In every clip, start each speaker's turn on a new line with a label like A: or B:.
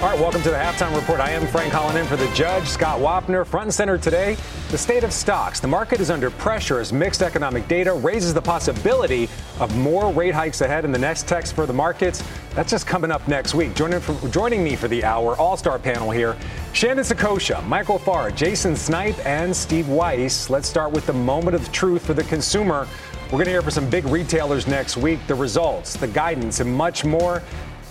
A: All right, welcome to the halftime report. I am Frank Holland in for the judge, Scott Wapner. Front and center today, the state of stocks. The market is under pressure as mixed economic data raises the possibility of more rate hikes ahead in the next text for the markets. That's just coming up next week. Joining, for, joining me for the hour, all star panel here Shannon Saccocia, Michael Farr, Jason Snipe, and Steve Weiss. Let's start with the moment of truth for the consumer. We're going to hear from some big retailers next week, the results, the guidance, and much more.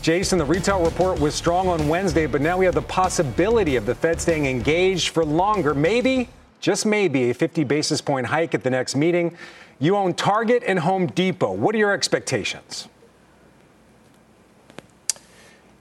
A: Jason, the retail report was strong on Wednesday, but now we have the possibility of the Fed staying engaged for longer, maybe, just maybe, a 50 basis point hike at the next meeting. You own Target and Home Depot. What are your expectations?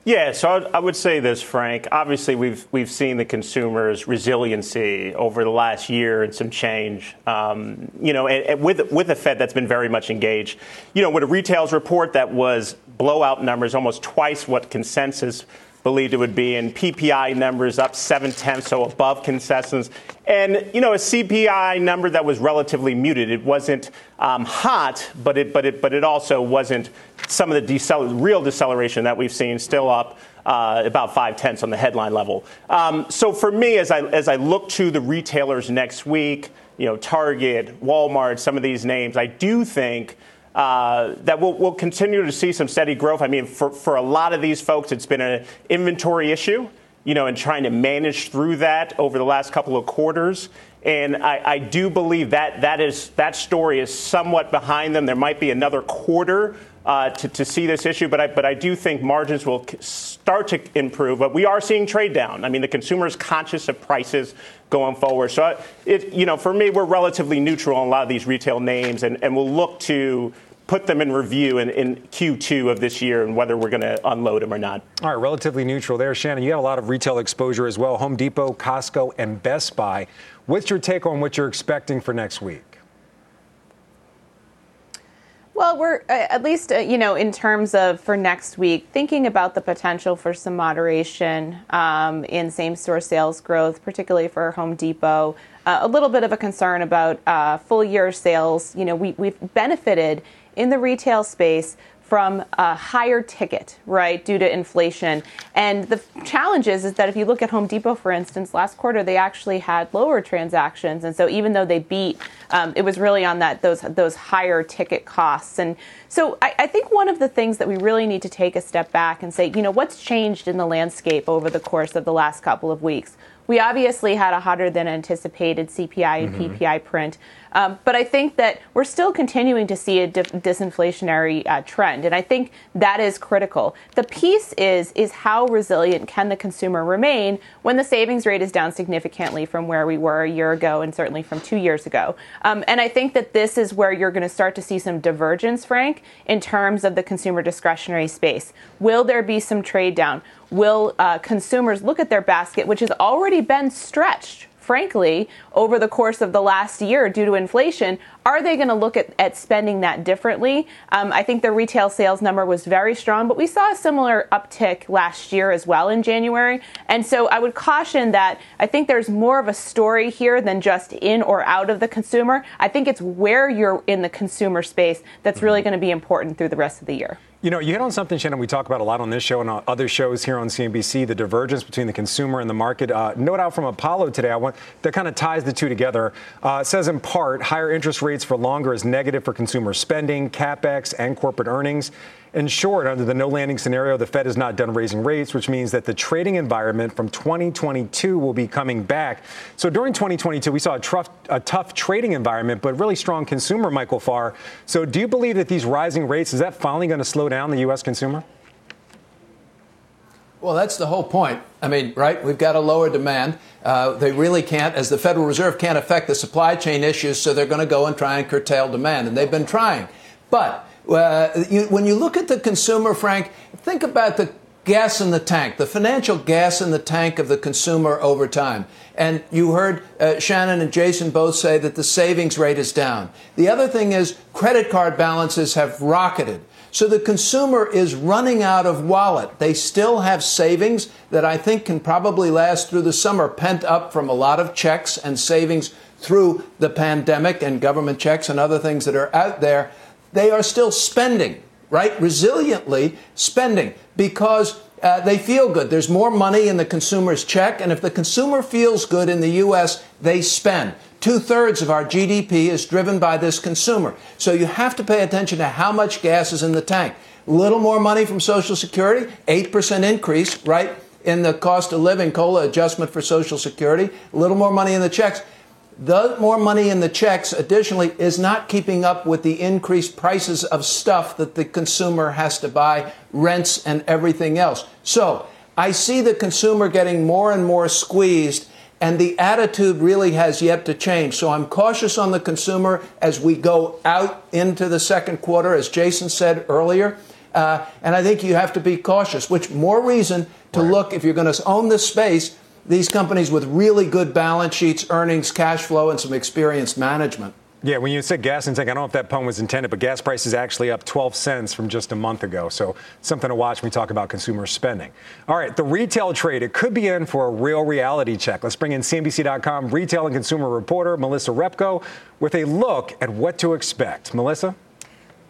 B: Yeah, so I would say this, Frank. Obviously, we've we've seen the consumers' resiliency over the last year and some change. Um, you know, and, and with with a Fed that's been very much engaged. You know, with a retail's report that was blowout numbers, almost twice what consensus believed it would be, and PPI numbers up seven tenths, so above consensus. And you know, a CPI number that was relatively muted. It wasn't um, hot, but it but it but it also wasn't some of the decel- real deceleration that we've seen still up uh, about five tenths on the headline level. Um, so for me, as I as I look to the retailers next week, you know, Target, Walmart, some of these names, I do think. Uh, that we'll, we'll, continue to see some steady growth. I mean, for, for a lot of these folks, it's been an inventory issue, you know, and trying to manage through that over the last couple of quarters. And I, I, do believe that that is that story is somewhat behind them. There might be another quarter uh, to, to, see this issue, but I, but I do think margins will start to improve. But we are seeing trade down. I mean, the consumer is conscious of prices going forward. So, it, you know, for me, we're relatively neutral on a lot of these retail names, and, and we'll look to put them in review in, in Q2 of this year and whether we're going to unload them or not.
A: All right, relatively neutral there. Shannon, you have a lot of retail exposure as well Home Depot, Costco, and Best Buy. What's your take on what you're expecting for next week?
C: Well, we're uh, at least, uh, you know, in terms of for next week, thinking about the potential for some moderation um, in same store sales growth, particularly for Home Depot. Uh, a little bit of a concern about uh, full year sales. You know, we, we've benefited in the retail space from a higher ticket, right, due to inflation. And the challenge is, is that if you look at Home Depot, for instance, last quarter they actually had lower transactions, and so even though they beat, um, it was really on that those those higher ticket costs. And so I, I think one of the things that we really need to take a step back and say, you know, what's changed in the landscape over the course of the last couple of weeks? We obviously had a hotter than anticipated CPI and mm-hmm. PPI print, um, but I think that we're still continuing to see a disinflationary uh, trend, and I think that is critical. The piece is is how resilient can the consumer remain when the savings rate is down significantly from where we were a year ago, and certainly from two years ago. Um, and I think that this is where you're going to start to see some divergence, Frank, in terms of the consumer discretionary space. Will there be some trade down? will uh, consumers look at their basket, which has already been stretched, frankly, over the course of the last year due to inflation, are they going to look at, at spending that differently? Um, I think the retail sales number was very strong, but we saw a similar uptick last year as well in January. And so I would caution that I think there's more of a story here than just in or out of the consumer. I think it's where you're in the consumer space that's really going to be important through the rest of the year.
A: You know, you hit on something, Shannon, we talk about a lot on this show and on other shows here on CNBC, the divergence between the consumer and the market. Uh, note out from Apollo today, I want that kind of ties the two together. Uh, says in part, higher interest rates for longer is negative for consumer spending, capex, and corporate earnings. In short, under the no landing scenario, the Fed is not done raising rates, which means that the trading environment from 2022 will be coming back. So during 2022, we saw a tough, a tough trading environment, but really strong consumer, Michael Farr. So do you believe that these rising rates, is that finally going to slow down the U.S. consumer?
D: Well, that's the whole point. I mean, right? We've got a lower demand. Uh, they really can't, as the Federal Reserve can't affect the supply chain issues, so they're going to go and try and curtail demand. And they've been trying. But uh, you, when you look at the consumer, Frank, think about the gas in the tank, the financial gas in the tank of the consumer over time. And you heard uh, Shannon and Jason both say that the savings rate is down. The other thing is credit card balances have rocketed. So the consumer is running out of wallet. They still have savings that I think can probably last through the summer, pent up from a lot of checks and savings through the pandemic and government checks and other things that are out there. They are still spending, right? Resiliently spending because uh, they feel good. There's more money in the consumer's check. And if the consumer feels good in the U.S., they spend. Two thirds of our GDP is driven by this consumer. So you have to pay attention to how much gas is in the tank. A little more money from Social Security, 8% increase, right, in the cost of living COLA adjustment for Social Security, a little more money in the checks. The more money in the checks, additionally, is not keeping up with the increased prices of stuff that the consumer has to buy, rents, and everything else. So I see the consumer getting more and more squeezed and the attitude really has yet to change. So I'm cautious on the consumer as we go out into the second quarter, as Jason said earlier. Uh, and I think you have to be cautious, which more reason to right. look if you're going to own this space, these companies with really good balance sheets, earnings, cash flow, and some experienced management.
A: Yeah, when you said gas and tank, I don't know if that pun was intended, but gas prices actually up 12 cents from just a month ago. So something to watch when we talk about consumer spending. All right, the retail trade, it could be in for a real reality check. Let's bring in CNBC.com retail and consumer reporter Melissa Repko with a look at what to expect. Melissa?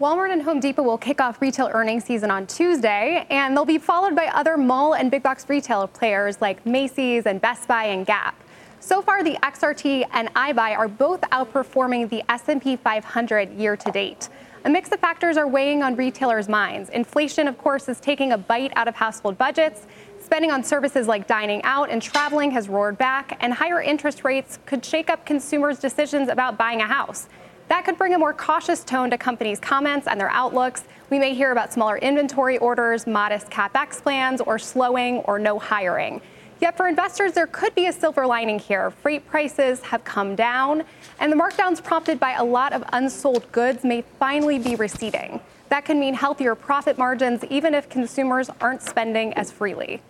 E: Walmart and Home Depot will kick off retail earnings season on Tuesday, and they'll be followed by other mall and big box retail players like Macy's and Best Buy and Gap. So far, the XRT and iBuy are both outperforming the S&P 500 year to date. A mix of factors are weighing on retailers' minds. Inflation, of course, is taking a bite out of household budgets. Spending on services like dining out and traveling has roared back, and higher interest rates could shake up consumers' decisions about buying a house. That could bring a more cautious tone to companies' comments and their outlooks. We may hear about smaller inventory orders, modest capex plans, or slowing or no hiring. Yet for investors, there could be a silver lining here. Freight prices have come down, and the markdowns prompted by a lot of unsold goods may finally be receding. That can mean healthier profit margins, even if consumers aren't spending as freely.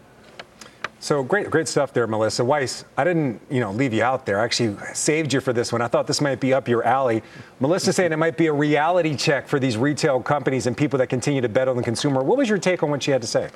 A: So great, great stuff there, Melissa Weiss. I didn't, you know, leave you out there. I actually saved you for this one. I thought this might be up your alley. Melissa saying it might be a reality check for these retail companies and people that continue to bet on the consumer. What was your take on what she had to say?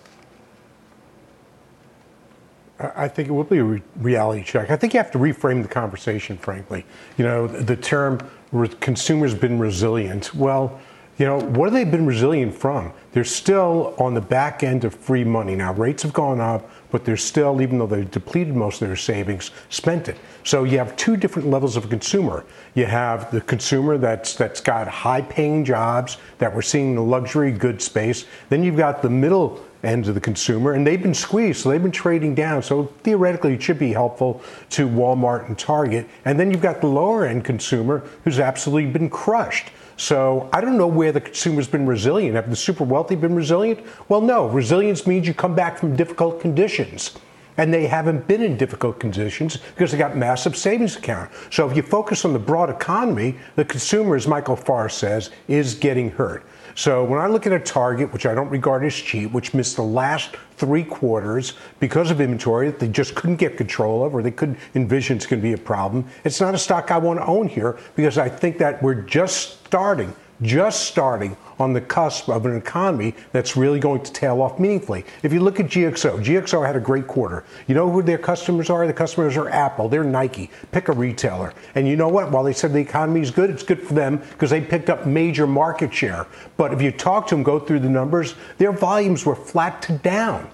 F: I think it will be a re- reality check. I think you have to reframe the conversation, frankly. You know, the term re- consumers been resilient. Well, you know, what have they been resilient from? They're still on the back end of free money. Now, rates have gone up, but they're still, even though they've depleted most of their savings, spent it. So you have two different levels of consumer. You have the consumer that's that's got high paying jobs that we're seeing in the luxury goods space. Then you've got the middle end of the consumer, and they've been squeezed, so they've been trading down. So theoretically, it should be helpful to Walmart and Target. And then you've got the lower end consumer who's absolutely been crushed. So I don't know where the consumer's been resilient. Have the super wealthy been resilient? Well, no. Resilience means you come back from difficult conditions. And they haven't been in difficult conditions because they got massive savings account. So if you focus on the broad economy, the consumer, as Michael Farr says, is getting hurt. So when I look at a target, which I don't regard as cheap, which missed the last three quarters because of inventory that they just couldn't get control of or they couldn't envision it's going to be a problem, it's not a stock I want to own here because I think that we're just starting just starting on the cusp of an economy that's really going to tail off meaningfully. If you look at GXO, GXO had a great quarter. You know who their customers are? The customers are Apple, they're Nike. Pick a retailer. And you know what? While they said the economy is good, it's good for them because they picked up major market share. But if you talk to them, go through the numbers, their volumes were flat to down.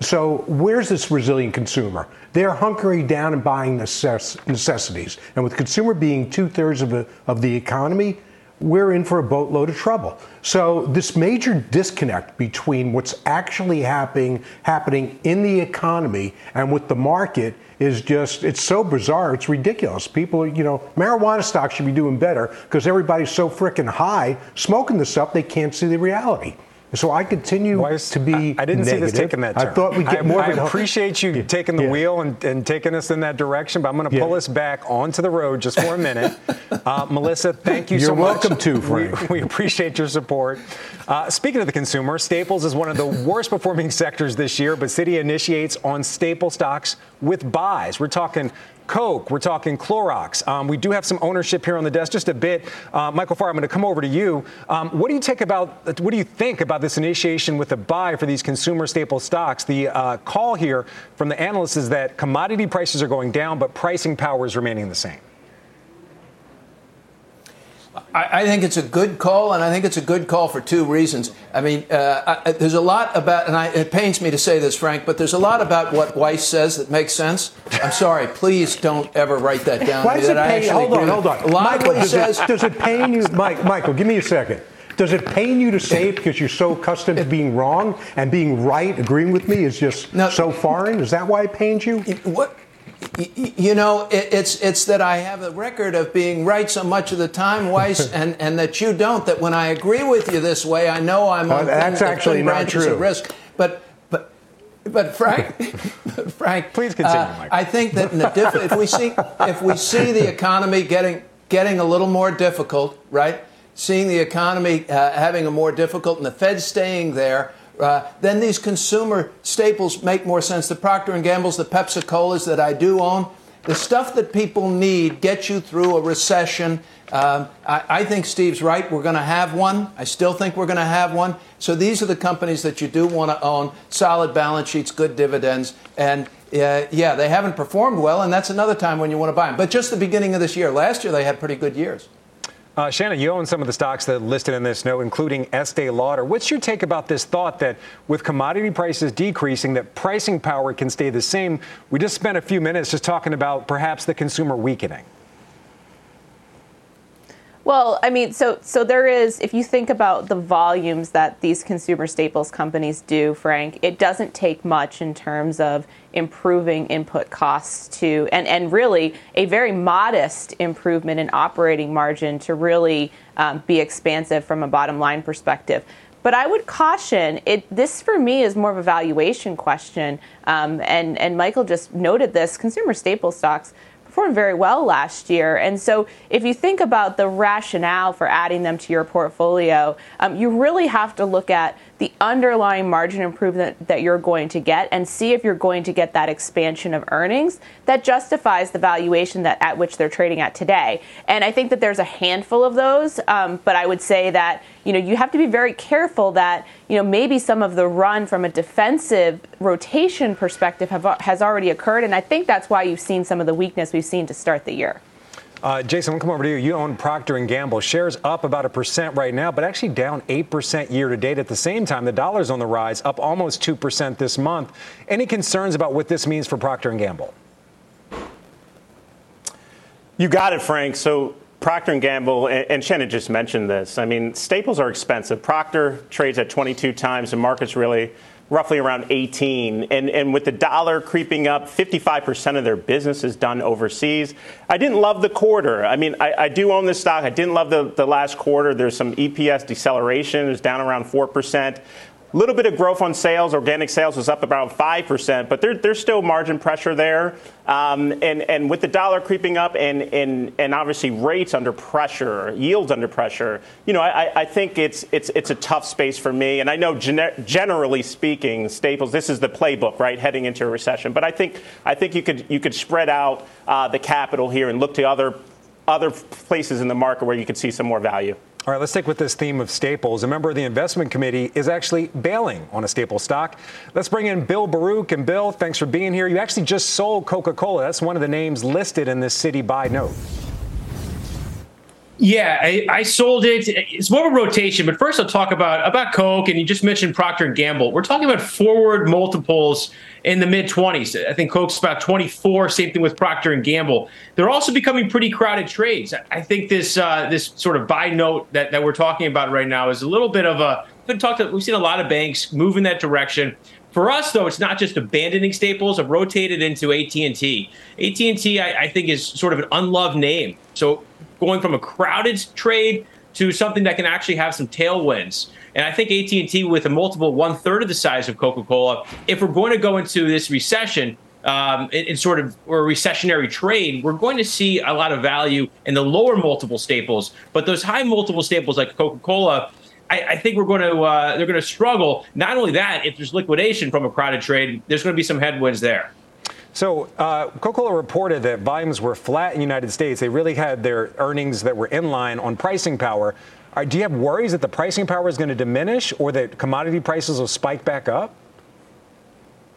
F: So where's this resilient consumer? They're hunkering down and buying necess- necessities. And with consumer being two thirds of of the economy, we're in for a boatload of trouble. So this major disconnect between what's actually happening happening in the economy and with the market is just it's so bizarre it's ridiculous people you know marijuana stocks should be doing better because everybody's so freaking high smoking the stuff they can't see the reality So I continue to be.
A: I, I didn't
F: negative.
A: see this taking that turn.
F: I thought we'd get
A: I,
F: more
A: I
F: of
A: appreciate you taking the
F: Yeah.
A: wheel and, and taking us in that direction, but I'm going to pull us back onto the road just for a minute. uh, Melissa, thank you so
F: You're welcome to,
A: We,
F: Frank.
A: we appreciate your support. Uh, speaking of the consumer, Staples is one of the worst performing sectors this year, but Citi initiates on staple stocks with buys. We're talking Coke, we're talking Clorox. Um, we do have some ownership here on the desk, just a bit. Uh, Michael Farr, I'm going to come over to you. Um, what do you take about? What do you think about this initiation with a buy for these consumer staple stocks? The uh, call here from the analysts is that commodity prices are going down, but pricing power is remaining the same.
D: I, I think it's a good call, and I think it's a good call for two reasons. I mean, uh, I, there's a lot about, and I, it pains me to say this, Frank, but there's a lot about what Weiss says that makes sense. I'm sorry, please don't ever write that down.
F: Why does it pain? Hold on, hold on.
D: A lot
F: Michael,
D: of what he
F: does,
D: says.
F: it, does it pain you, Mike? Michael, give me a second. Does it pain you to say it because you're so accustomed to being wrong and being right, agreeing with me is just
D: No.
F: so foreign? Is that why it pains you?
D: What? You know, it, it's it's that I have a record of being right so much of the time, Weiss, and, and that you don't. That when I agree with you this way, I know I'm on Uh,
F: that's
D: thin,
F: actually
D: thin
F: not true.
D: of risk. But but but Frank, Frank,
A: Please continue,
D: uh. I think that in the diff- if we see if we see the economy getting getting a little more difficult, right? Seeing the economy uh, having a more difficult, and the Fed staying there. Uh, then these consumer staples make more sense. The Procter and Gamble's, the Pepsi Colas that I do own, the stuff that people need gets you through a recession. Um, I, I think Steve's right. We're going to have one. I still think we're going to have one. So these are the companies that you do want to own. Solid balance sheets, good dividends, and uh, yeah, they haven't performed well, and that's another time when you want to buy them. But just the beginning of this year. Last year they had pretty good years.
A: Uh, Shannon, you own some of the stocks that listed in this note, including Estee Lauder. What's your take about this thought that with commodity prices decreasing, that pricing power can stay the same? We just spent a few minutes just talking about perhaps the consumer weakening.
C: Well, I mean, so so there is. If you think about the volumes that these consumer staples companies do, Frank, it doesn't take much in terms of improving input costs to, and and really a very modest improvement in operating margin to really um, be expansive from a bottom line perspective. But I would caution it. This for me is more of a valuation question, um, and and Michael just noted this. Consumer staple stocks performed very well last year. And so, if you think about the rationale for adding them to your portfolio, um, you really have to look at the underlying margin improvement that you're going to get and see if you're going to get that expansion of earnings that justifies the valuation that at which they're trading at today. And I think that there's a handful of those, um, but I would say that you know you have to be very careful that you know maybe some of the run from a defensive rotation perspective have, has already occurred, and I think that's why you've seen some of the weakness we've seen to start the year.
A: Uh, Jason, we'll come over to you. You own Procter and Gamble. Shares up about a percent right now, but actually down eight percent year to date. At the same time, the dollar's on the rise, up almost two percent this month. Any concerns about what this means for Procter and Gamble?
B: You got it, Frank. So Procter and Gamble and, and Shannon just mentioned this. I mean, staples are expensive. Procter trades at 22 times. The market's really roughly around 18. And, and with the dollar creeping up, 55% of their business is done overseas. I didn't love the quarter. I mean, I, I do own this stock. I didn't love the, the last quarter. There's some EPS deceleration. It was down around 4%. Little bit of growth on sales. Organic sales was up about 5%, but there, there's still margin pressure there. Um, and, and with the dollar creeping up and, and, and obviously rates under pressure, yields under pressure, you know, I, I think it's, it's, it's a tough space for me. And I know gener- generally speaking, Staples, this is the playbook, right, heading into a recession. But I think, I think you, could, you could spread out uh, the capital here and look to other, other places in the market where you could see some more value.
A: All right, let's stick with this theme of staples. A member of the investment committee is actually bailing on a staple stock. Let's bring in Bill Baruch. And Bill, thanks for being here. You actually just sold Coca Cola. That's one of the names listed in this Citi buy note.
G: Yeah, I, I, sold it. It's more of a rotation, but first I'll talk about about Coke, and you just mentioned Procter and Gamble. We're talking about forward multiples in the mid 20s. I think Coke's about 24. Same thing with Procter and Gamble. They're also becoming pretty crowded trades. I think this uh, this sort of buy note that, that we're talking about right now is a little bit of a. We've talked. To, we've seen a lot of banks move in that direction. For us, though, it's not just abandoning Staples. I've rotated into AT&T. AT&T, I, I think, is sort of an unloved name. So going from a crowded trade to something that can actually have some tailwinds. And I think AT&T, with a multiple one third of the size of Coca-Cola, if we're going to go into this recession, um, in, in, sort of or recessionary trade, we're going to see a lot of value in the lower multiple staples. But those high multiple staples like Coca-Cola, I, I think we're going to uh, they're going to struggle. Not only that, if there's liquidation from a crowded trade, there's going to be some headwinds there.
A: So, uh, Coca-Cola reported that volumes were flat in the United States. They really had their earnings that were in line on pricing power. Uh, do you have worries that the pricing power is going to diminish, or that commodity prices will spike back up?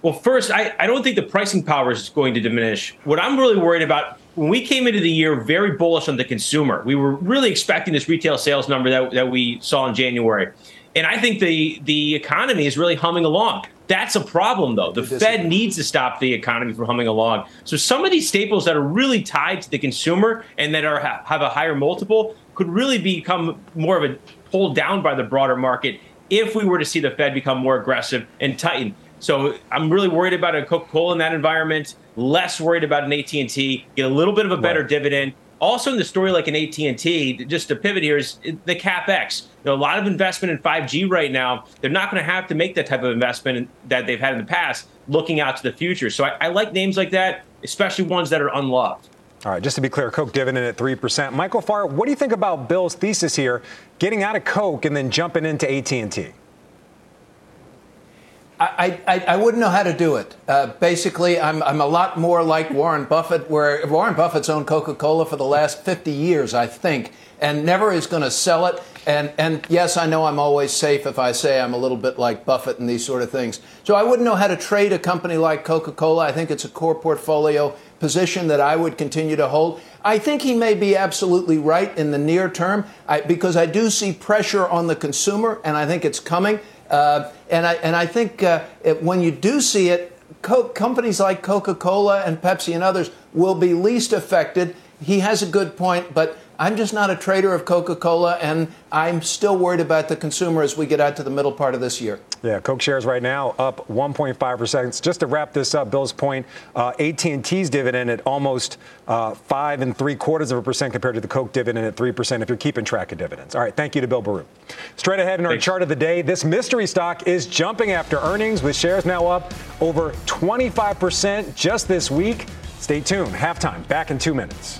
G: Well, first, I, I don't think the pricing power is going to diminish. What I'm really worried about when we came into the year very bullish on the consumer, we were really expecting this retail sales number that, that we saw in January. And I think the the economy is really humming along. That's a problem, though. The Fed needs to stop the economy from humming along. So some of these staples that are really tied to the consumer and that are have a higher multiple could really become more of a pulled down by the broader market if we were to see the Fed become more aggressive and tighten. So I'm really worried about a Coca-Cola in that environment. Less worried about an AT&T. Get a little bit of a better right. dividend. Also, in the story like an AT&T, just to pivot here is the capex. You know, a lot of investment in 5G right now. They're not going to have to make that type of investment that they've had in the past, looking out to the future. So I, I like names like that, especially ones that are unloved.
A: All right, just to be clear, Coke dividend at 3%. Michael Farr, what do you think about Bill's thesis here, getting out of Coke and then jumping into AT&T?
D: I, I, I, wouldn't know how to do it. Uh, basically, I'm, I'm a lot more like Warren Buffett, where Warren Buffett's owned Coca Cola for the last 50 years, I think, and never is going to sell it. And, and yes, I know I'm always safe if I say I'm a little bit like Buffett and these sort of things. So I wouldn't know how to trade a company like Coca Cola. I think it's a core portfolio position that I would continue to hold. I think he may be absolutely right in the near term I, because I do see pressure on the consumer, and I think it's coming. Uh, and, I, and I think uh, it, when you do see it, Coke, companies like Coca Cola and Pepsi and others will be least affected. He has a good point, but I'm just not a trader of Coca Cola, and I'm still worried about the consumer as we get out to the middle part of this year.
A: Yeah, Coke shares right now up 1.5 percent. Just to wrap this up, Bill's point: uh, AT&T's dividend at almost uh, five and three quarters of a percent compared to the Coke dividend at three percent. If you're keeping track of dividends, all right. Thank you to Bill Baruch. Straight ahead in our Thanks. chart of the day, this mystery stock is jumping after earnings, with shares now up over 25 percent just this week. Stay tuned. Halftime. Back in two minutes.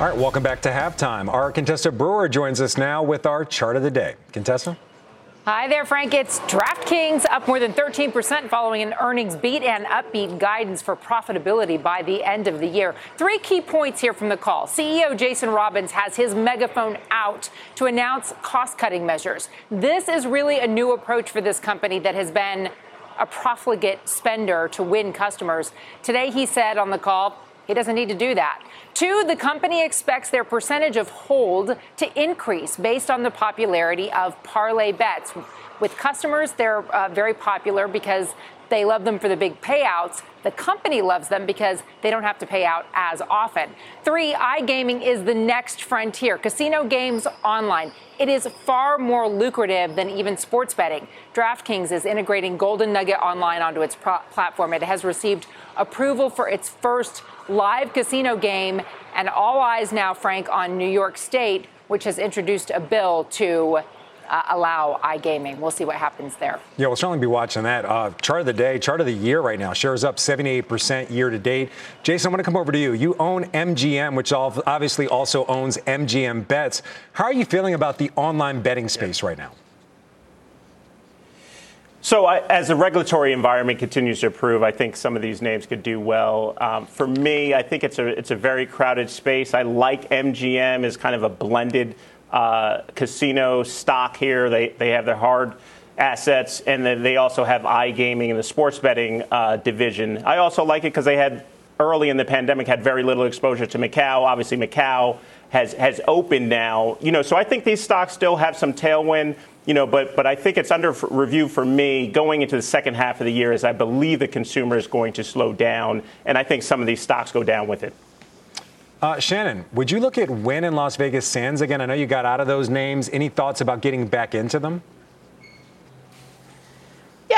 A: All right, welcome back to halftime. Our Contessa Brewer joins us now with our chart of the day. Contessa?
H: Hi there, Frank. It's DraftKings up more than 13% following an earnings beat and upbeat guidance for profitability by the end of the year. Three key points here from the call. CEO Jason Robins has his megaphone out to announce cost cutting measures. This is really a new approach for this company that has been a profligate spender to win customers. Today, he said on the call, He doesn't need to do that. Two, the company expects their percentage of hold to increase based on the popularity of parlay bets. With customers, they're uh, very popular because they love them for the big payouts. The company loves them because they don't have to pay out as often. Three, iGaming is the next frontier. Casino games online. It is far more lucrative than even sports betting. DraftKings is integrating Golden Nugget Online onto its pro- platform. It has received approval for its first live casino game, and all eyes now, Frank, on New York State, which has introduced a bill to uh, allow iGaming. We'll see what happens there.
A: Yeah, we'll certainly be watching that. Uh, chart of the day, chart of the year right now. Shares up 78% year to date. Jason, I'm going to come over to you. You own MGM, which obviously also owns MGM Bets. How are you feeling about the online betting space right now?
B: So, I, as the regulatory environment continues to improve, I think some of these names could do well. Um, for me, I think it's a it's a very crowded space. I like MGM as kind of a blended uh, casino stock here. They they have their hard assets, and then they also have iGaming and the sports betting uh, division. I also like it because they had early in the pandemic had very little exposure to Macau. Obviously, Macau has has opened now. You know, so I think these stocks still have some tailwind. You know, but but I think it's under review for me going into the second half of the year, as I believe the consumer is going to slow down, and I think some of these stocks go down with it.
A: Uh, Shannon, would you look at Wynn and Las Vegas Sands again? I know you got out of those names. Any thoughts about getting back into them?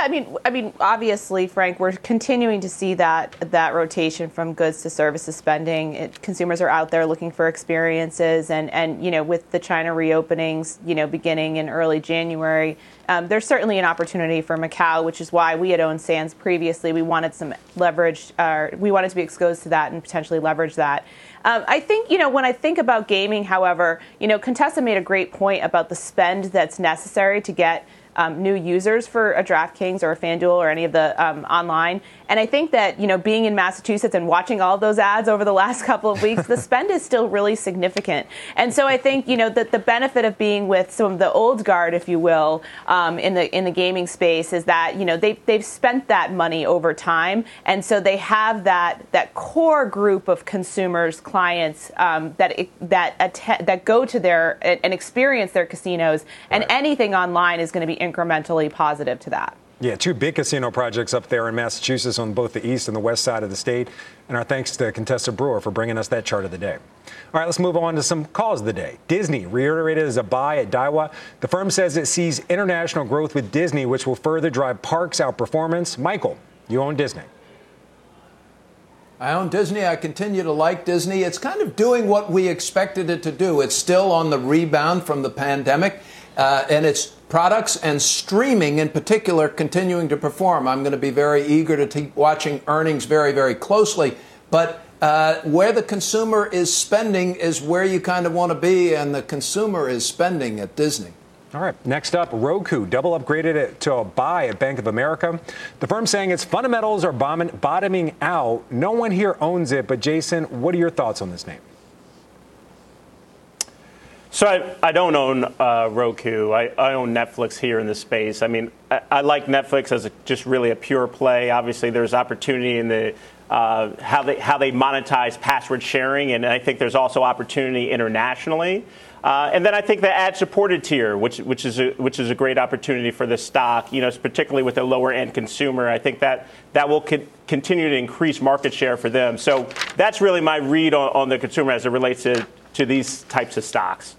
C: I mean, I mean, obviously, Frank, we're continuing to see that that rotation from goods to services spending. It, consumers are out there looking for experiences, and and you know, with the China reopenings, you know, beginning in early January, um, there's certainly an opportunity for Macau, which is why we had owned Sands previously. We wanted some leverage, uh, we wanted to be exposed to that and potentially leverage that. Um, I think, you know, when I think about gaming, however, you know, Contessa made a great point about the spend that's necessary to get um, new users for a DraftKings or a FanDuel or any of the um, online. And I think that, you know, being in Massachusetts and watching all those ads over the last couple of weeks, the spend is still really significant. And so I think, you know, that the benefit of being with some of the old guard, if you will, um, in the in the gaming space is that, you know, they, they've spent that money over time. And so they have that that core group of consumers, clients um, that that att- that go to their and experience their casinos. And right. anything online is going to be incrementally positive to that.
A: Yeah, two big casino projects up there in Massachusetts on both the east and the west side of the state. And our thanks to Contessa Brewer for bringing us that chart of the day. All right, let's move on to some calls of the day. Disney reiterated as a buy at Daiwa. The firm says it sees international growth with Disney, which will further drive parks outperformance. Michael, you own Disney.
D: I own Disney. I continue to like Disney. It's kind of doing what we expected it to do. It's still on the rebound from the pandemic, uh, and it's products and streaming in particular continuing to perform. I'm going to be very eager to keep watching earnings very, very closely. But uh, where the consumer is spending is where you kind of want to be, and the consumer is spending at Disney.
A: All right, next up, Roku double upgraded it to a buy at Bank of America. The firm saying its fundamentals are bottoming out. No one here owns it, but Jason, what are your thoughts on this name?
B: So I, I don't own uh, Roku. I, I, own Netflix here in the space. I mean, I, I like Netflix as a, just really a pure play. Obviously, there's opportunity in the uh, how they how they monetize password sharing, and I think there's also opportunity internationally. Uh, and then I think the ad-supported tier, which which is a, which is a great opportunity for the stock. You know, particularly with the lower-end consumer, I think that that will co- continue to increase market share for them. So that's really my read on, on the consumer as it relates to to these types of stocks.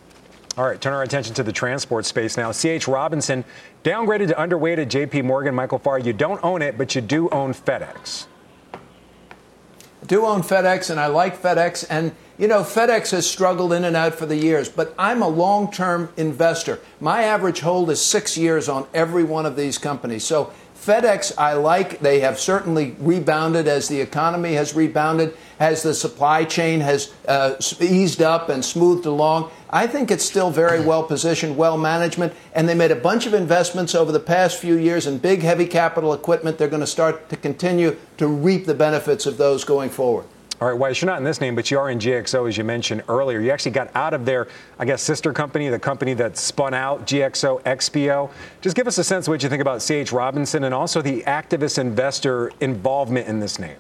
A: All right, turn our attention to the transport space now. C.H. Robinson downgraded to underweight at J.P. Morgan. Michael Farr, you don't own it, but you do own FedEx.
D: I do own FedEx, and I like FedEx. And, you know, FedEx has struggled in and out for the years, but I'm a long term investor. My average hold is six years on every one of these companies. So FedEx, I like. They have certainly rebounded as the economy has rebounded, as the supply chain has uh, eased up and smoothed along. I think it's still very well positioned, well management, and they made a bunch of investments over the past few years in big, heavy capital equipment. They're going to start to continue to reap the benefits of those going forward.
A: All right, Weiss, you're not in this name, but you are in GXO, as you mentioned earlier. You actually got out of their, I guess, sister company, the company that spun out GXO XPO. Just give us a sense of what you think about C.H. Robinson and also the activist investor involvement in this name.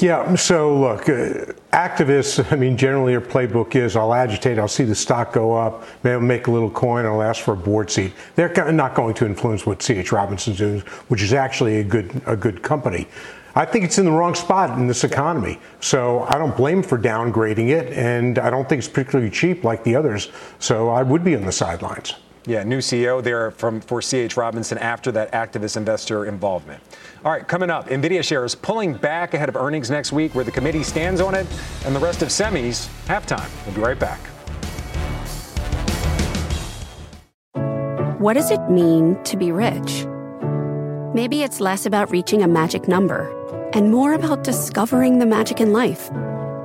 F: Yeah, so look, uh, activists, I mean, generally their playbook is I'll agitate, I'll see the stock go up, maybe I'll make a little coin, I'll ask for a board seat. They're not going to influence what C.H. Robinson's doing, which is actually a good, a good company. I think it's in the wrong spot in this economy. So I don't blame for downgrading it, and I don't think it's particularly cheap like the others. So I would be on the sidelines.
A: Yeah, new CEO there from for CH Robinson after that activist investor involvement. All right, coming up, Nvidia shares pulling back ahead of earnings next week, where the committee stands on it, and the rest of semis halftime. We'll be right back.
I: What does it mean to be rich? Maybe it's less about reaching a magic number and more about discovering the magic in life.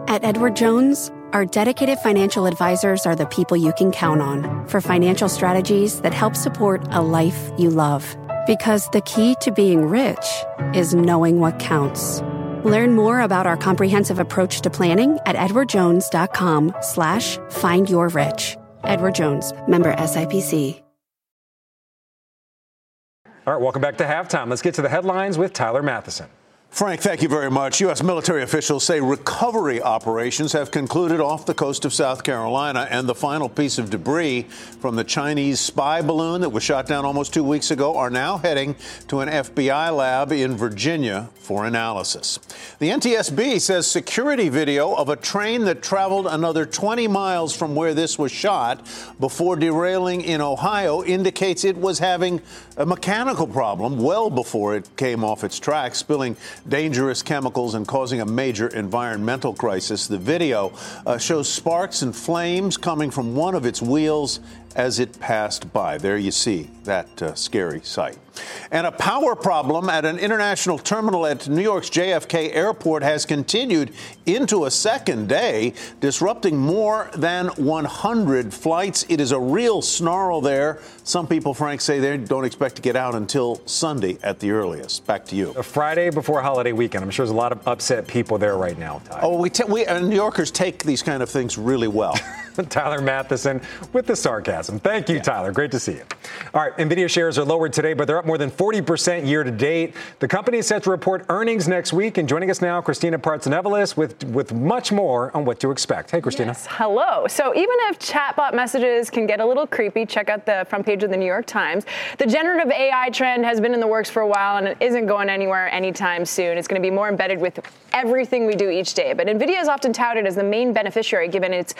I: At Edward Jones, our dedicated financial advisors are the people you can count on for financial strategies that help support a life you love. Because the key to being rich is knowing what counts. Learn more about our comprehensive approach to planning at edwardjones.com slash find your rich. Edward Jones, member SIPC.
A: All right, welcome back to halftime. Let's get to the headlines with Tyler Mathisen.
J: Frank, thank you very much. U.S. military officials say recovery operations have concluded off the coast of South Carolina, and the final piece of debris from the Chinese spy balloon that was shot down almost two weeks ago are now heading to an FBI lab in Virginia for analysis. The NTSB says security video of a train that traveled another 20 miles from where this was shot before derailing in Ohio indicates it was having a mechanical problem well before it came off its track, spilling dangerous chemicals and causing a major environmental crisis. The video uh, shows sparks and flames coming from one of its wheels as it passed by. There you see that uh, scary sight. And a power problem at an international terminal at New York's JFK airport has continued into a second day, disrupting more than 100 flights. It is a real snarl there. Some people, Frank, say they don't expect to get out until Sunday at the earliest. Back to you.
A: A Friday before holiday weekend. I'm sure there's a lot of upset people there right now.
J: Ty. Oh, we, t- we uh, New Yorkers take these kind of things really well.
A: Tyler Mathisen with the sarcasm. Thank you, yeah. Tyler. Great to see you. All right, NVIDIA shares are lowered today, but they're up more than 40% year to date. The company is set to report earnings next week. And joining us now, Christina Partsinevelos with, with much more on what to expect. Hey, Christina.
K: Yes, hello. So even if chatbot messages can get a little creepy, check out the front page of the New York Times. The generative AI trend has been in the works for a while and it isn't going anywhere anytime soon. It's going to be more embedded with everything we do each day. But NVIDIA is often touted as the main beneficiary given its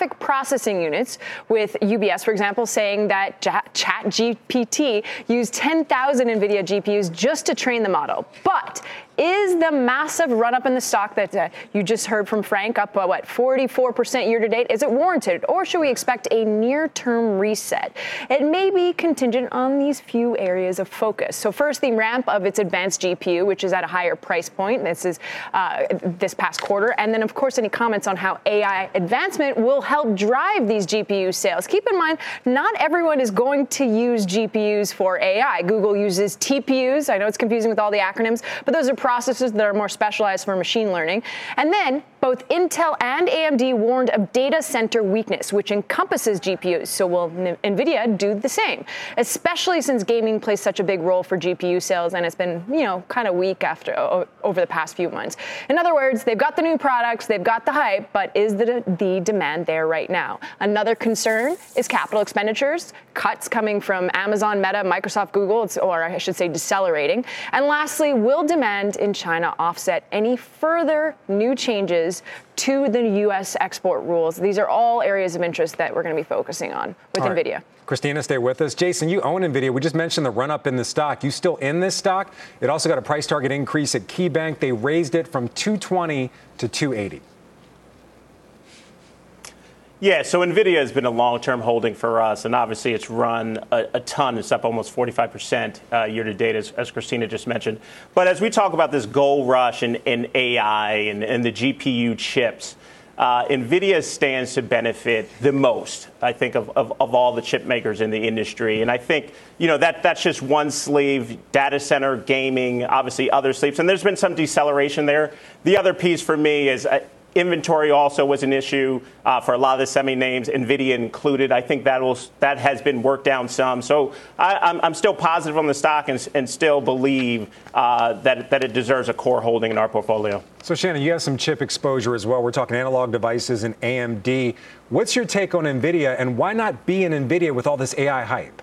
K: graphic processing units, with UBS, for example, saying that ChatGPT used 10,000 NVIDIA GPUs just to train the model. But is the massive run up in the stock that uh, you just heard from Frank up uh, what 44% year to date is it warranted or should we expect a near term reset? It may be contingent on these few areas of focus. So first the ramp of its advanced GPU which is at a higher price point. This is uh, this past quarter and then of course any comments on how AI advancement will help drive these GPU sales. Keep in mind not everyone is going to use GPUs for AI. Google uses TPUs. I know it's confusing with all the acronyms, but those are processes that are more specialized for machine learning. And then both Intel and AMD warned of data center weakness, which encompasses GPUs. So will NVIDIA do the same, especially since gaming plays such a big role for GPU sales and it's been, you know, kind of weak after over the past few months. In other words, they've got the new products, they've got the hype, but is the, the demand there right now? Another concern is capital expenditures, cuts coming from Amazon, Meta, Microsoft, Google, or I should say decelerating. And lastly, will demand in China offset any further new changes to the U.S. export rules? These are all areas of interest that we're going to be focusing on with all NVIDIA.
A: Christina, stay with us. Jason, you own NVIDIA. We just mentioned the run up in the stock. You still in this stock? It also got a price target increase at KeyBank. They raised it from 220 to 280.
B: Yeah, so NVIDIA has been a long term holding for us, and obviously it's run a, a ton. It's up almost 45% uh, year to date, as, as, Christina just mentioned. But as we talk about this gold rush in, in AI and, and, the GPU chips, uh, NVIDIA stands to benefit the most, I think, of, of, of, all the chip makers in the industry. And I think, you know, that, that's just one sleeve data center, gaming, obviously other sleeves. And there's been some deceleration there. The other piece for me is. Uh, Inventory also was an issue uh, for a lot of the semi names, Nvidia included. I think that will that has been worked down some. So I, am still positive on the stock and, and still believe uh, that that it deserves a core holding in our portfolio.
A: So Shannon, you have some chip exposure as well. We're talking analog devices and AMD. What's your take on Nvidia, and why not be in Nvidia with all this AI hype?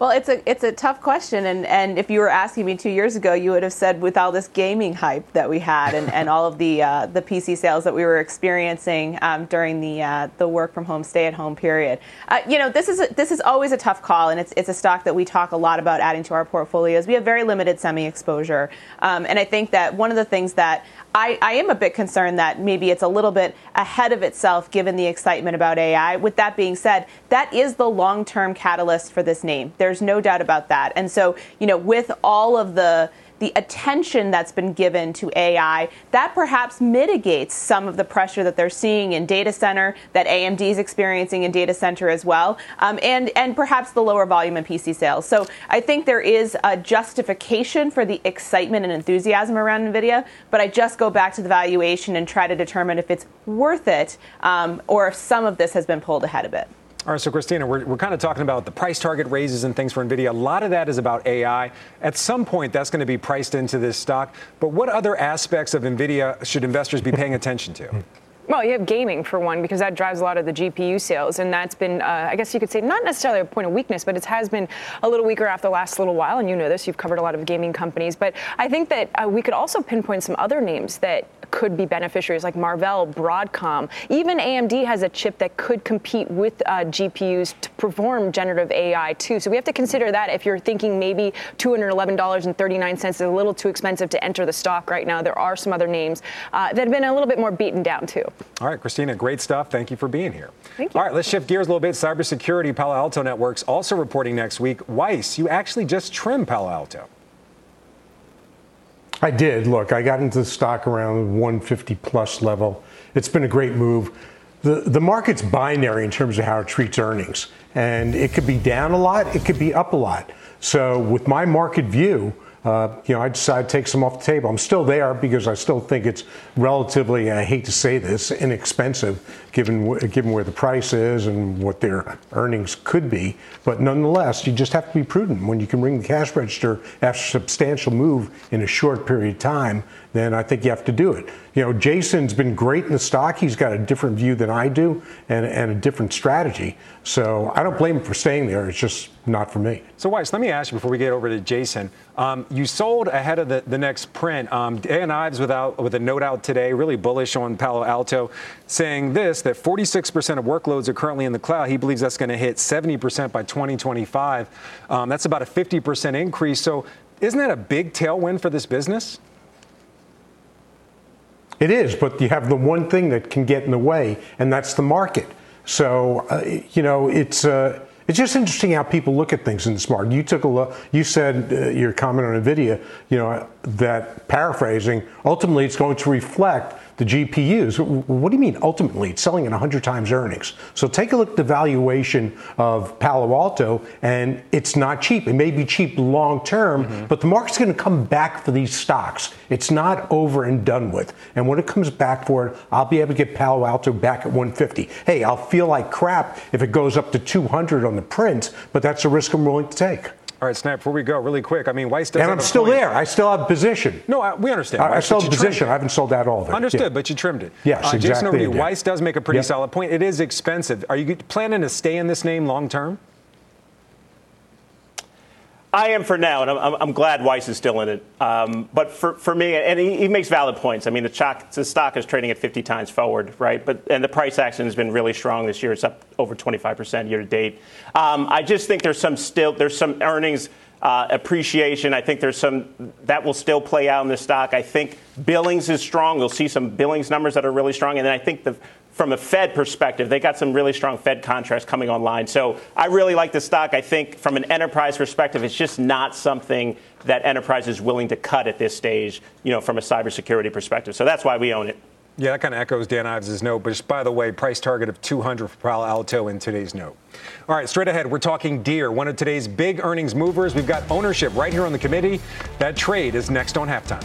C: Well, it's a it's a tough question, and, and if you were asking me two years ago, you would have said with all this gaming hype that we had, and, and all of the uh, the PC sales that we were experiencing um, during the uh, the work from home, stay at home period. Uh, you know, this is a, this is always a tough call, and it's it's a stock that we talk a lot about adding to our portfolios. We have very limited semi exposure, um, and I think that one of the things that I, I, am a bit concerned that maybe it's a little bit ahead of itself given the excitement about AI. With that being said, that is the long term catalyst for this name. There's no doubt about that. And so, you know, with all of the the attention that's been given to AI, that perhaps mitigates some of the pressure that they're seeing in data center, that AMD is experiencing in data center as well, um, and, and perhaps the lower volume in PC sales. So I think there is a justification for the excitement and enthusiasm around NVIDIA, but I just go back to the valuation and try to determine if it's worth it um, or if some of this has been pulled ahead a bit.
A: All right, so Christina, we're, we're kind of talking about the price target raises and things for NVIDIA. A lot of that is about AI. At some point, that's going to be priced into this stock. But what other aspects of NVIDIA should investors be paying attention to?
K: Well, you have gaming for one because that drives a lot of the GPU sales, and that's been, uh, I guess you could say, not necessarily a point of weakness, but it has been a little weaker after the last little while. And you know this; you've covered a lot of gaming companies. But I think that uh, we could also pinpoint some other names that could be beneficiaries, like Marvell, Broadcom. Even AMD has a chip that could compete with uh, GPUs to perform generative AI too. So we have to consider that if you're thinking maybe $211.39 is a little too expensive to enter the stock right now. There are some other names uh, that have been a little bit more beaten down too.
A: All right, Christina, great stuff. Thank you for being here.
K: Thank you.
A: All right, let's shift gears a little bit. Cybersecurity, Palo Alto Networks also reporting next week. Weiss, you actually just trimmed Palo Alto.
F: I did. Look, I got into the stock around 150 plus level. It's been a great move. The, the market's binary in terms of how it treats earnings. And it could be down a lot, it could be up a lot. So, with my market view, uh, you know, I decided to take some off the table. I'm still there because I still think it's relatively, I hate to say this, inexpensive given given where the price is and what their earnings could be. But nonetheless, you just have to be prudent when you can ring the cash register after a substantial move in a short period of time. Then I think you have to do it. You know, Jason's been great in the stock. He's got a different view than I do and, and a different strategy. So I don't blame him for staying there. It's just not for me.
A: So, Weiss, let me ask you before we get over to Jason. Um, you sold ahead of the, the next print. Um, Dan Ives without, with a note out today, really bullish on Palo Alto, saying this that 46% of workloads are currently in the cloud. He believes that's going to hit 70% by 2025. Um, that's about a 50% increase. So, isn't that a big tailwind for this business?
F: It is, but you have the one thing that can get in the way, and that's the market. So, uh, you know, it's. Uh, it's just interesting how people look at things in this market. You took a look. You said uh, your comment on Nvidia. You know that paraphrasing. Ultimately, it's going to reflect the GPUs. What do you mean ultimately? It's selling at 100 times earnings. So take a look at the valuation of Palo Alto, and it's not cheap. It may be cheap long term, mm-hmm. but the market's going to come back for these stocks. It's not over and done with. And when it comes back for it, I'll be able to get Palo Alto back at 150. Hey, I'll feel like crap if it goes up to 200 on the print, but that's a risk I'm willing to take.
A: All right, Snap, before we go, really quick, I mean, Weiss does
F: And I'm still
A: point.
F: there. I still have position.
A: No, I, we understand.
F: I, I still have position. I haven't sold that all of it.
A: Understood, yeah. but you trimmed it.
F: Yes, uh,
A: exactly.
F: Jason.
A: Weiss does make a pretty yep. solid point. It is expensive. Are you planning to stay in this name long term?
B: I am for now, and I'm, I'm, glad Weiss is still in it. Um, but for, for me, and he, he, makes valid points. I mean, the, stock, the stock is trading at 50 times forward, right? But and the price action has been really strong this year. It's up over 25% year to date. Um, I just think there's some still there's some earnings uh, appreciation. I think there's some that will still play out in the stock. I think billings is strong. We'll see some billings numbers that are really strong, and then I think the from a Fed perspective, they got some really strong Fed contracts coming online. So I really like the stock. I think from an enterprise perspective, it's just not something that enterprise is willing to cut at this stage, you know, from a cybersecurity perspective. So that's why we own it.
A: Yeah, that kind of echoes Dan Ives' note. But just by the way, price target of 200 for Palo Alto in today's note. All right, straight ahead, we're talking Deere, one of today's big earnings movers. We've got ownership right here on the committee. That trade is next on halftime.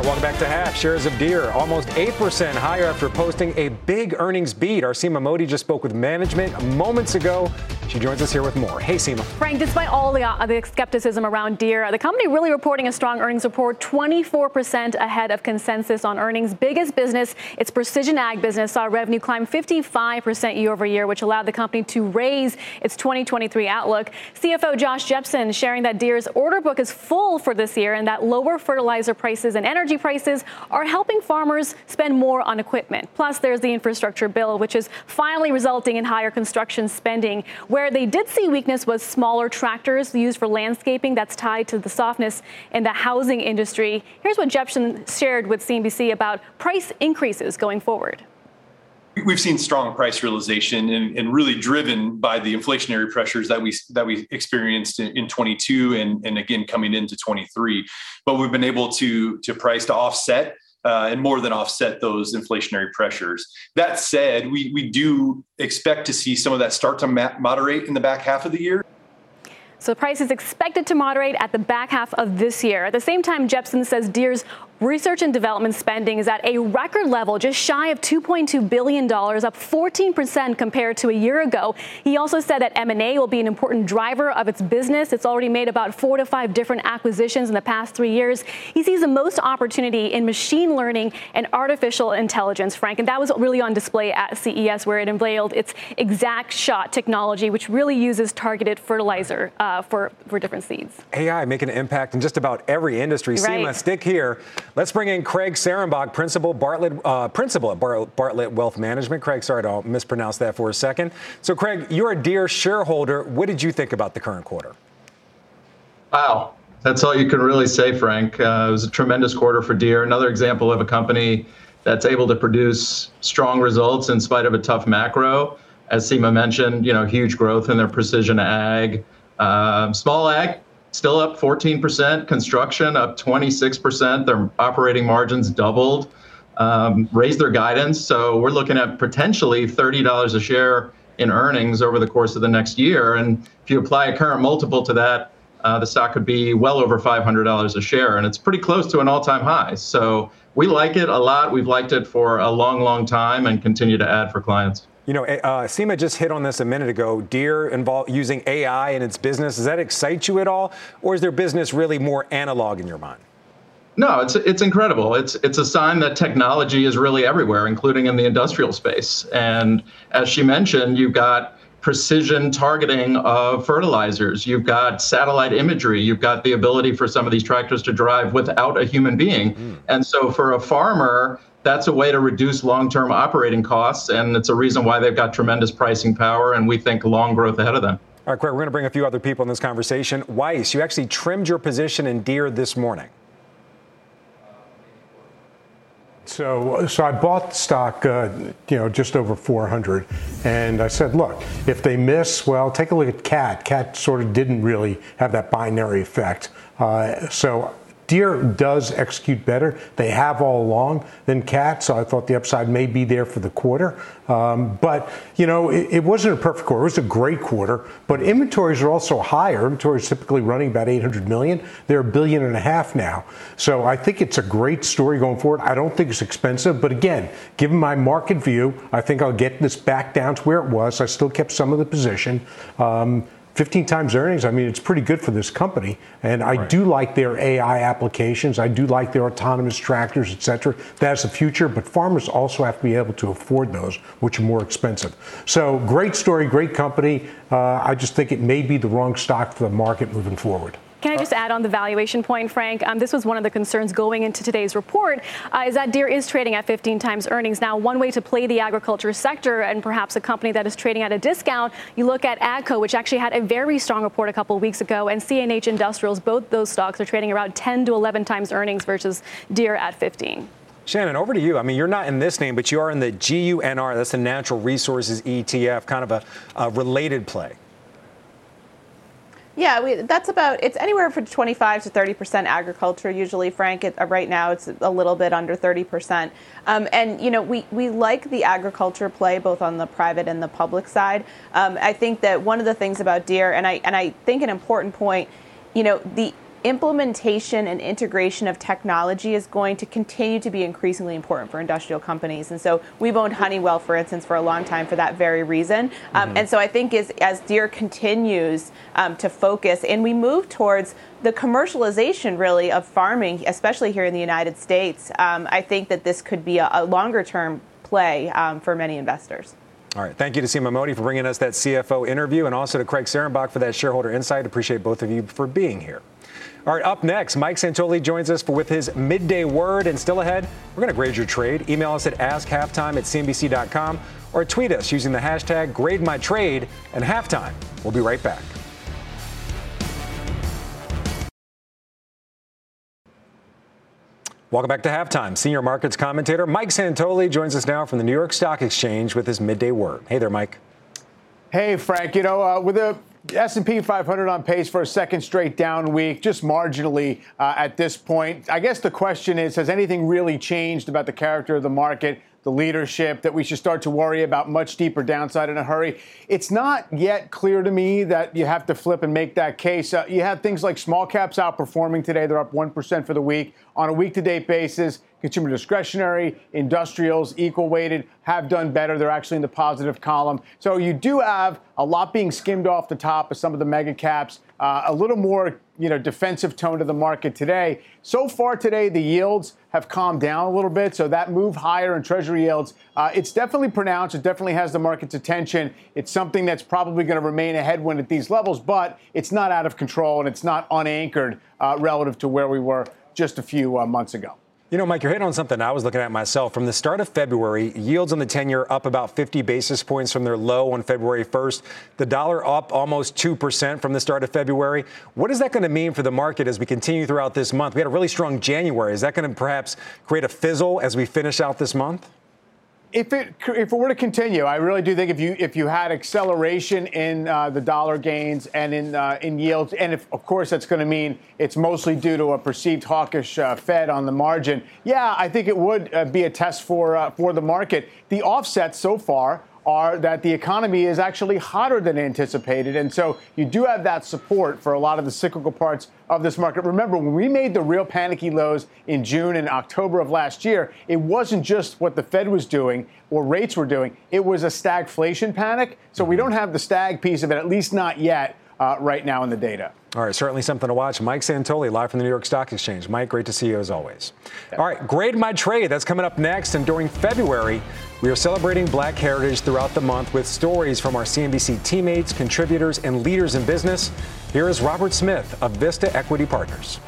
A: Right, welcome back to Half. Shares of Deere almost 8% higher after posting a big earnings beat. Our Seema Modi just spoke with management moments ago. She joins us here with more. Hey, Seema.
L: Frank, despite all the, uh, the skepticism around Deere, the company really reporting a strong earnings report, 24% ahead of consensus on earnings. Biggest business, its precision ag business, saw revenue climb 55% year over year, which allowed the company to raise its 2023 outlook. CFO Josh Jepsen sharing that Deere's order book is full for this year and that lower fertilizer prices and energy prices are helping farmers spend more on equipment. Plus, there's the infrastructure bill, which is finally resulting in higher construction spending. Where they did see weakness was smaller tractors used for landscaping that's tied to the softness in the housing industry. Here's what Jepsen shared with CNBC about price increases going forward.
M: We've seen strong price realization and, and, really driven by the inflationary pressures that we that we experienced in, in 22 and, and again coming into 23. But we've been able to to price to offset uh, and more than offset those inflationary pressures. That said, we, we do expect to see some of that start to ma- moderate in the back half of the year.
L: So price is expected to moderate at the back half of this year. At the same time, Jepsen says Deere's Research and development spending is at a record level, just shy of $2.2 billion, up 14% compared to a year ago. He also said that M&A will be an important driver of its business. It's already made about four to five different acquisitions in the past three years. He sees the most opportunity in machine learning and artificial intelligence, Frank. And that was really on display at CES, where it unveiled its ExactShot technology, which really uses targeted fertilizer uh, for, for different seeds.
A: AI making an impact in just about every industry. Right. Seema, stick here. Let's bring in Craig Serenbach, principal Bartlett, uh, principal at Bartlett Wealth Management. Craig, sorry to mispronounce that for a second. So, Craig, you're a Deere shareholder. What did you think about the current quarter?
N: Wow, that's all you can really say, Frank. Uh, it was a tremendous quarter for Deere. Another example of a company that's able to produce strong results in spite of a tough macro. As Seema mentioned, you know, huge growth in their precision ag, uh, small ag still up 14%. Construction up 26%. Their operating margins doubled, um, raised their guidance. So we're looking at potentially $30 a share in earnings over the course of the next year. And if you apply a current multiple to that, uh, the stock could be well over $500 a share, and it's pretty close to an all-time high. So we like it a lot. We've liked it for a long, long time, and continue to add for clients.
A: You know, uh, Seema just hit on this a minute ago. Deere involved using AI in its business. Does that excite you at all, or is their business really more analog in your mind?
N: No, it's it's incredible. It's it's a sign that technology is really everywhere, including in the industrial space. And as she mentioned, you've got precision targeting of fertilizers. You've got satellite imagery. You've got the ability for some of these tractors to drive without a human being. Mm. And so for a farmer, that's a way to reduce long-term operating costs, and it's a reason why they've got tremendous pricing power, and we think long growth ahead of them.
A: All right, Craig, we're going to bring a few other people in this conversation. Weiss, you actually trimmed your position in Deere this morning.
F: So, so I bought stock, uh, you know, just over 400, and I said, look, if they miss, well, take a look at Cat. Cat sort of didn't really have that binary effect. Uh, so Deere does execute better. They have all along than Cat, so I thought the upside may be there for the quarter. Um, but, you know, it, it, wasn't a perfect quarter. It was a great quarter, but inventories are also higher. Inventories typically running about 800 million. They're a billion and a half now. So I think it's a great story going forward. I don't think it's expensive, but again, given my market view, I think I'll get this back down to where it was. I still kept some of the position. Um, 15 times earnings, I mean, it's pretty good for this company. And I right. do like their AI applications. I do like their autonomous tractors, et cetera. That's the future, but farmers also have to be able to afford those, which are more expensive. So great story, great company. Uh, I just think it may be the wrong stock for the market moving forward.
L: Can I just add on the valuation point, Frank? Um, this was one of the concerns going into today's report, uh, is that Deere is trading at 15 times earnings. Now, one way to play the agriculture sector and perhaps a company that is trading at a discount, you look at AGCO, which actually had a very strong report a couple weeks ago, and CNH Industrials, both those stocks are trading around 10 to 11 times earnings versus Deere at 15.
A: Shannon, over to you. I mean, you're not in this name, but you are in the GUNR. That's the Natural Resources ETF, kind of a, a related play.
C: Yeah, we, that's about it's anywhere from 25 to 30 percent agriculture. Usually, Frank, it, uh, right now it's a little bit under 30 percent. Um, and you know, we we like the agriculture play both on the private and the public side. Um, I think that one of the things about Deere, and I and I think an important point, you know, the implementation and integration of technology is going to continue to be increasingly important for industrial companies. And so we've owned Honeywell, for instance, for a long time for that very reason. Um, mm-hmm. And so I think as, as Deere continues um, to focus and we move towards the commercialization really of farming, especially here in the United States, um, I think that this could be a, a longer term play um, for many investors.
A: All right. Thank you to Seema Modi for bringing us that CFO interview and also to Craig Serenbach for that shareholder insight. Appreciate both of you for being here. All right, up next, Mike Santoli joins us with his midday word. And still ahead, we're going to grade your trade. Email us at askhalftime at cnbc.com or tweet us using the hashtag GradeMyTrade and halftime. We'll be right back. Welcome back to halftime. Senior markets commentator Mike Santoli joins us now from the New York Stock Exchange with his midday word. Hey there, Mike.
O: Hey, Frank. You know, uh, with the S&P 500 on pace for a second straight down week, just marginally uh, at this point. I guess the question is, has anything really changed about the character of the market? the leadership, that we should start to worry about much deeper downside in a hurry. It's not yet clear to me that you have to flip and make that case. Uh, you have things like small caps outperforming today. They're up 1% for the week. On a week to date basis, consumer discretionary, industrials, equal weighted have done better. They're actually in the positive column. So you do have a lot being skimmed off the top of some of the mega caps, uh, a little more you know defensive tone to the market today. So far today, the yields have calmed down a little bit. So that move higher in Treasury yields, uh, it's definitely pronounced. It definitely has the market's attention. It's something that's probably going to remain a headwind at these levels, but it's not out of control and it's not unanchored uh, relative to where we were just a few uh, months ago.
A: You know, Mike, you're hitting on something I was looking at myself. From the start of February, yields on the 10 year up about 50 basis points from their low on February 1st. The dollar up almost 2% from the start of February. What is that going to mean for the market as we continue throughout this month? We had a really strong January. Is that going to perhaps create a fizzle as we finish out this month?
O: If it if it were to continue, I really do think if you if you had acceleration in uh, the dollar gains and in uh, in yields, and if of course that's going to mean it's mostly due to a perceived hawkish uh, Fed on the margin. Yeah, I think it would uh, be a test for uh, for the market. The offset so far are that the economy is actually hotter than anticipated. And so you do have that support for a lot of the cyclical parts of this market. Remember, when we made the real panicky lows in June and October of last year, it wasn't just what the Fed was doing or rates were doing, it was a stagflation panic. So we don't have the stag piece of it, at least not yet, uh, right now in the data.
A: All right, certainly something to watch. Mike Santoli, live from the New York Stock Exchange. Mike, great to see you as always. All right, grade my trade. That's coming up next. And during February, we are celebrating Black Heritage throughout the month with stories from our CNBC teammates, contributors, and leaders in business. Here is Robert Smith of Vista Equity Partners.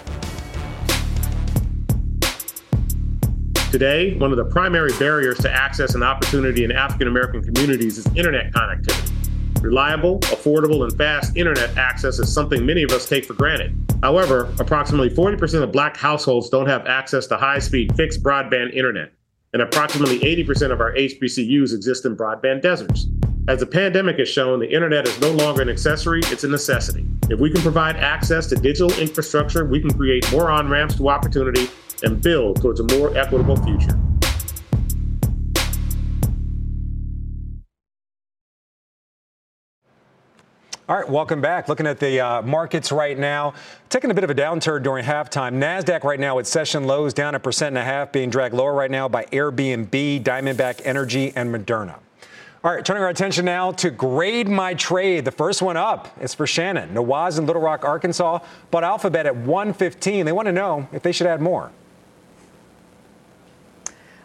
P: Today, one of the primary barriers to access and opportunity in African American communities is internet connectivity. Reliable, affordable, and fast internet access is something many of us take for granted. However, approximately 40% of black households don't have access to high speed fixed broadband internet, and approximately 80% of our HBCUs exist in broadband deserts. As the pandemic has shown, the internet is no longer an accessory, it's a necessity. If we can provide access to digital infrastructure, we can create more on ramps to opportunity and build towards a more equitable future.
A: All right, welcome back. Looking at the uh, markets right now, taking a bit of a downturn during halftime. Nasdaq right now at session lows, down a percent and a half, being dragged lower right now by Airbnb, Diamondback Energy, and Moderna. All right, turning our attention now to grade my trade. The first one up is for Shannon. Nawaz in Little Rock, Arkansas, bought Alphabet at 115. They want to know if they should add more.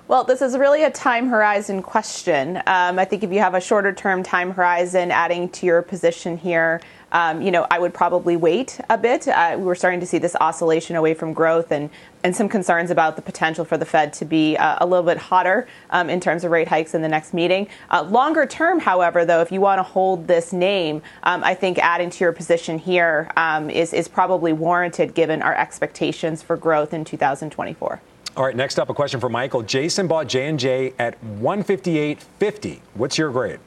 C: Well, this is really a time horizon question. Um, I think if you have a shorter term time horizon adding to your position here, um, you know, I would probably wait a bit. Uh, we're starting to see this oscillation away from growth and, and some concerns about the potential for the Fed to be uh, a little bit hotter um, in terms of rate hikes in the next meeting. Uh, longer term, however, though, if you want to hold this name, um, I think adding to your position here um, is is probably warranted given our expectations for growth in 2024.
A: All right, next up, a question for Michael. Jason bought J&J at 158.50. What's your grade?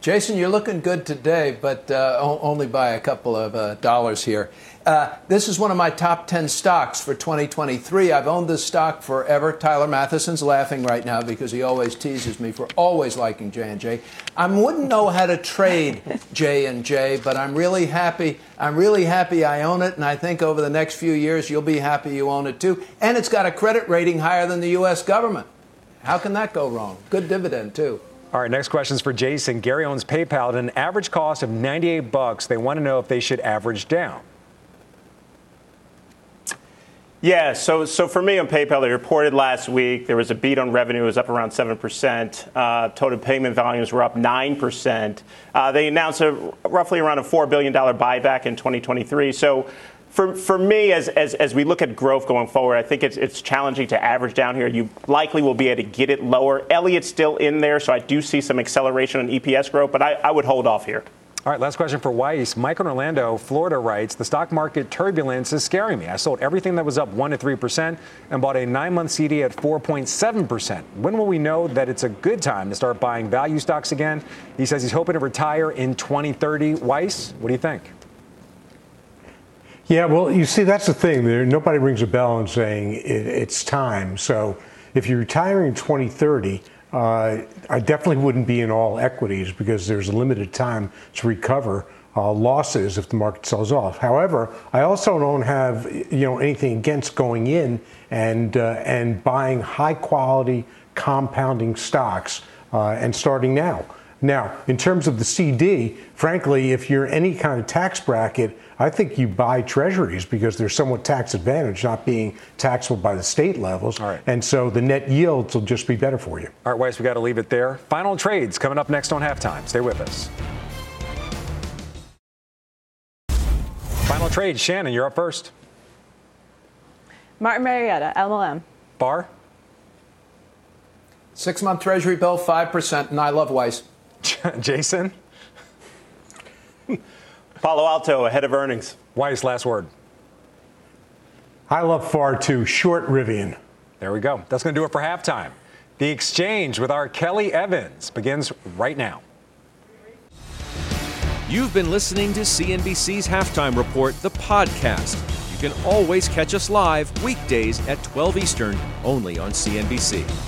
D: Jason, you're looking good today, but uh, only by a couple of uh, dollars here. Uh, this is one of my top 10 stocks for 2023. I've owned this stock forever. Tyler Mathisen's laughing right now because he always teases me for always liking J&J. I wouldn't know how to trade J&J, but I'm really happy. I'm really happy I own it, and I think over the next few years you'll be happy you own it too. And it's got a credit rating higher than the U.S. government. How can that go wrong? Good dividend too.
A: All right, next question is for Jason. Gary owns PayPal at an average cost of 98 bucks. They want to know if they should average down.
B: Yeah, so so for me on PayPal, they reported last week there was a beat on revenue, it was up around seven percent. Uh, total payment volumes were up nine percent. Uh, they announced a roughly around a four billion dollar buyback in 2023. So. For, for me, as, as, as we look at growth going forward, I think it's, it's challenging to average down here. You likely will be able to get it lower. Elliott's still in there, so I do see some acceleration on EPS growth, but I, I would hold off here.
A: All right, last question for Weiss. Mike in Orlando, Florida writes The stock market turbulence is scaring me. I sold everything that was up 1% to 3% and bought a nine month CD at 4.7%. When will we know that it's a good time to start buying value stocks again? He says he's hoping to retire in 2030. Weiss, what do you think?
F: Yeah, well, you see, that's the thing. There, nobody rings a bell and saying it, it's time. So if you're retiring in 2030, uh, I definitely wouldn't be in all equities because there's a limited time to recover uh, losses if the market sells off. However, I also don't have you know anything against going in and uh, and buying high quality compounding stocks uh, and starting now. Now, in terms of the CD, frankly, if you're any kind of tax bracket, I think you buy treasuries because they're somewhat tax advantaged, not being taxable by the state levels. All right. And so the net yields will just be better for you.
A: All right, Weiss, we got to leave it there. Final trades coming up next on halftime. Stay with us. Final trade, Shannon, you're up first.
C: Martin Marietta, MLM.
A: Bar?
D: Six month treasury bill, 5%, and I love Weiss.
A: Jason?
B: Palo Alto ahead of earnings.
A: Weiss, last word.
F: I love FAR too. Short Rivian.
A: There we go. That's going to do it for halftime. The exchange with our Kelly Evans begins right now.
Q: You've been listening to CNBC's Halftime Report, the podcast. You can always catch us live weekdays at 12 Eastern, only on CNBC.